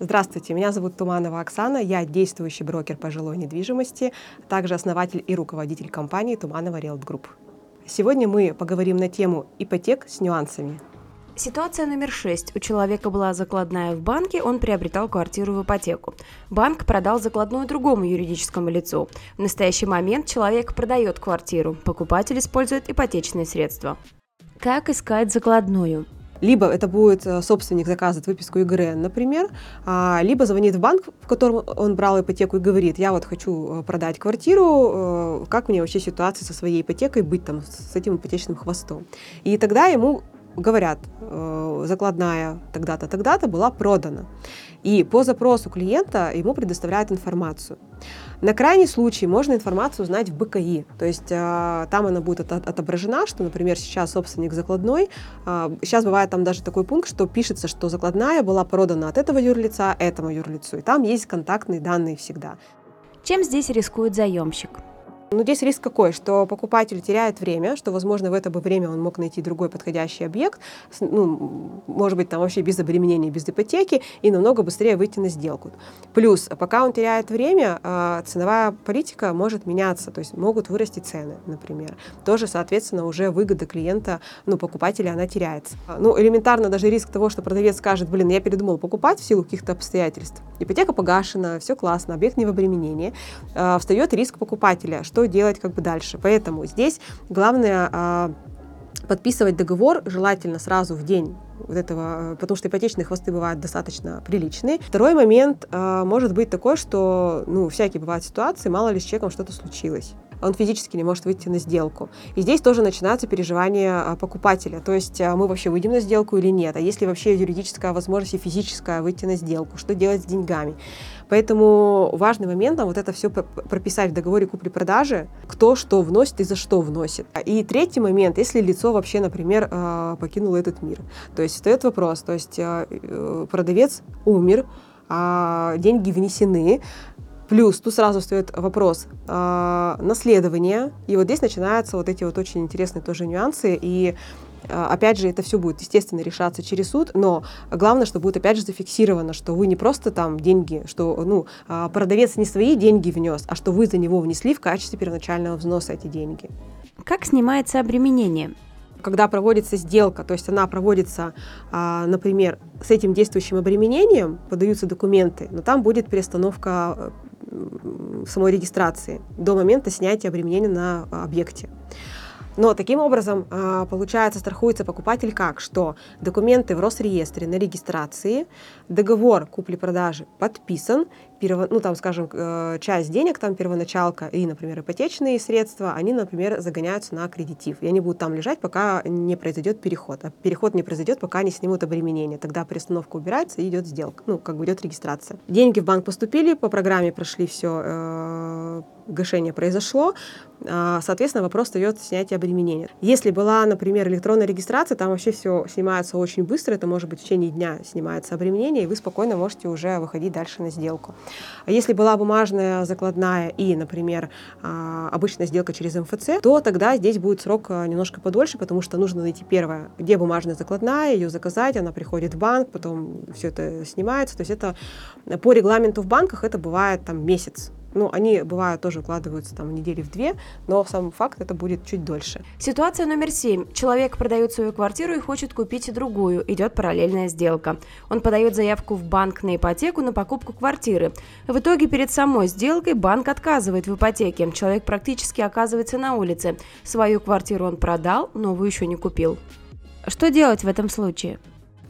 Здравствуйте, меня зовут Туманова Оксана, я действующий брокер по жилой недвижимости, также основатель и руководитель компании Туманова Realt Group. Сегодня мы поговорим на тему ипотек с нюансами. Ситуация номер шесть. У человека была закладная в банке, он приобретал квартиру в ипотеку. Банк продал закладную другому юридическому лицу. В настоящий момент человек продает квартиру, покупатель использует ипотечные средства. Как искать закладную? Либо это будет э, собственник заказывает выписку ИГРН, например, а, либо звонит в банк, в котором он брал ипотеку и говорит, я вот хочу э, продать квартиру, э, как мне вообще ситуация со своей ипотекой быть там с этим ипотечным хвостом. И тогда ему говорят, закладная тогда-то, тогда-то была продана. И по запросу клиента ему предоставляют информацию. На крайний случай можно информацию узнать в БКИ, то есть э, там она будет от, отображена, что, например, сейчас собственник закладной, э, сейчас бывает там даже такой пункт, что пишется, что закладная была продана от этого юрлица этому юрлицу, и там есть контактные данные всегда. Чем здесь рискует заемщик? Но здесь риск какой, что покупатель теряет время, что, возможно, в это бы время он мог найти другой подходящий объект, ну, может быть, там вообще без обременения, без ипотеки, и намного быстрее выйти на сделку. Плюс, пока он теряет время, а, ценовая политика может меняться, то есть могут вырасти цены, например. Тоже, соответственно, уже выгода клиента, ну, покупателя, она теряется. Ну, элементарно даже риск того, что продавец скажет, блин, я передумал покупать в силу каких-то обстоятельств. Ипотека погашена, все классно, объект не в обременении. А, встает риск покупателя, что делать как бы дальше. Поэтому здесь главное а, подписывать договор желательно сразу в день вот этого, э, потому что ипотечные хвосты бывают достаточно приличные. Второй момент э, может быть такой, что, ну, всякие бывают ситуации, мало ли с человеком что-то случилось он физически не может выйти на сделку. И здесь тоже начинаются переживания а, покупателя, то есть а, мы вообще выйдем на сделку или нет, а если вообще юридическая возможность и физическая выйти на сделку, что делать с деньгами. Поэтому важный момент нам вот это все прописать в договоре купли-продажи, кто что вносит и за что вносит. И третий момент, если лицо вообще, например, а, покинуло этот мир. То есть встает вопрос, то есть э, продавец умер, деньги внесены, Плюс тут сразу встает вопрос э, наследования, и вот здесь начинаются вот эти вот очень интересные тоже нюансы, и э, опять же это все будет естественно решаться через суд, но главное, что будет опять же зафиксировано, что вы не просто там деньги, что ну э, продавец не свои деньги внес, а что вы за него внесли в качестве первоначального взноса эти деньги. Как снимается обременение? когда проводится сделка, то есть она проводится, а, например, с этим действующим обременением, подаются документы, но там будет перестановка самой регистрации до момента снятия обременения на объекте. Но таким образом, а, получается, страхуется покупатель как? Что документы в Росреестре на регистрации, договор купли-продажи подписан, перво, ну там, скажем, э, часть денег, там первоначалка и, например, ипотечные средства, они, например, загоняются на аккредитив, и они будут там лежать, пока не произойдет переход. А переход не произойдет, пока не снимут обременение. Тогда перестановка убирается и идет сделка, ну, как бы идет регистрация. Деньги в банк поступили, по программе прошли все, э, гашение произошло, а, соответственно, вопрос встает снятие обременения. Если была, например, электронная регистрация, там вообще все снимается очень быстро, это может быть в течение дня снимается обременение, и вы спокойно можете уже выходить дальше на сделку. А если была бумажная закладная и, например, а, обычная сделка через МФЦ, то тогда здесь будет срок а, немножко подольше, потому что нужно найти первое, где бумажная закладная, ее заказать, она приходит в банк, потом все это снимается. То есть это по регламенту в банках это бывает там месяц ну, они бывают тоже укладываются там недели в две, но сам факт это будет чуть дольше. Ситуация номер семь. Человек продает свою квартиру и хочет купить другую. Идет параллельная сделка. Он подает заявку в банк на ипотеку на покупку квартиры. В итоге перед самой сделкой банк отказывает в ипотеке. Человек практически оказывается на улице. Свою квартиру он продал, новую еще не купил. Что делать в этом случае?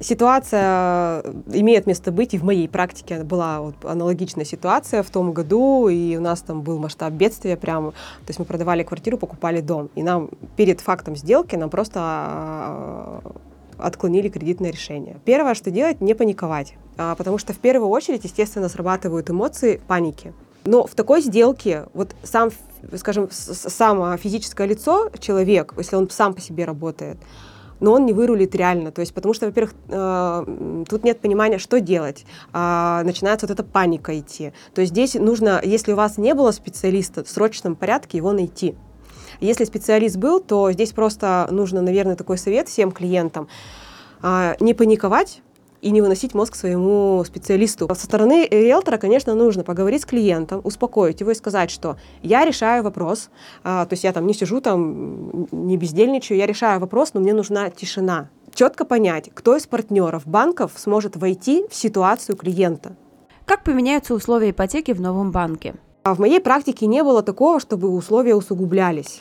Ситуация э, имеет место быть, и в моей практике была вот аналогичная ситуация в том году, и у нас там был масштаб бедствия прямо, то есть мы продавали квартиру, покупали дом, и нам перед фактом сделки нам просто э, отклонили кредитное решение. Первое, что делать, не паниковать, а, потому что в первую очередь, естественно, срабатывают эмоции паники. Но в такой сделке вот сам, скажем, само физическое лицо, человек, если он сам по себе работает, но он не вырулит реально. То есть, потому что, во-первых, э, тут нет понимания, что делать. Э, начинается вот эта паника идти. То есть здесь нужно, если у вас не было специалиста, в срочном порядке его найти. Если специалист был, то здесь просто нужно, наверное, такой совет всем клиентам. Э, не паниковать, и не выносить мозг своему специалисту. Со стороны риэлтора, конечно, нужно поговорить с клиентом, успокоить его и сказать, что я решаю вопрос, а, то есть я там не сижу там, не бездельничаю, я решаю вопрос, но мне нужна тишина. Четко понять, кто из партнеров банков сможет войти в ситуацию клиента. Как поменяются условия ипотеки в новом банке? А в моей практике не было такого, чтобы условия усугублялись.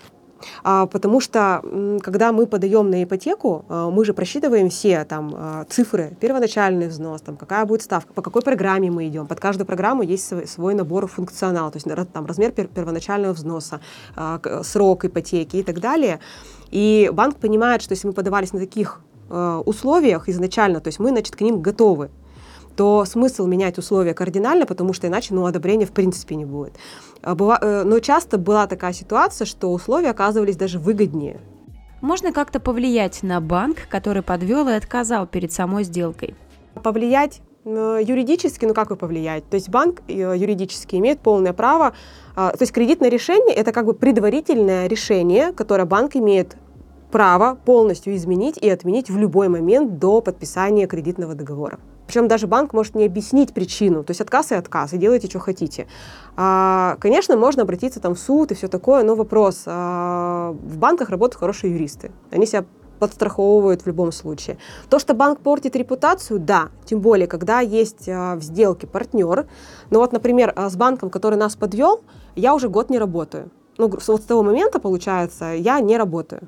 А, потому что, когда мы подаем на ипотеку, а, мы же просчитываем все там а, цифры, первоначальный взнос, там, какая будет ставка, по какой программе мы идем. Под каждую программу есть свой, набор функционала, то есть там, размер первоначального взноса, срок ипотеки и так далее. И банк понимает, что если мы подавались на таких условиях изначально, то есть мы, значит, к ним готовы то смысл менять условия кардинально, потому что иначе ну, одобрения в принципе не будет. А, э, но часто была такая ситуация, что условия оказывались даже выгоднее. Можно как-то повлиять на банк, который подвел и отказал перед самой сделкой? Повлиять э, юридически, ну как вы повлиять? То есть банк э, юридически имеет полное право, а, то есть кредитное решение это как бы предварительное решение, которое банк имеет право полностью изменить и отменить в любой момент до подписания кредитного договора. Причем даже банк может не объяснить причину, то есть отказ и отказ, и делайте, что хотите. А, конечно, можно обратиться там в суд и все такое, но вопрос, а, в банках работают хорошие юристы, они себя подстраховывают в любом случае. То, что банк портит репутацию, да, тем более, когда есть а, в сделке партнер. Но вот, например, а, с банком, который нас подвел, я уже год не работаю. Ну, вот с того момента, получается, я не работаю.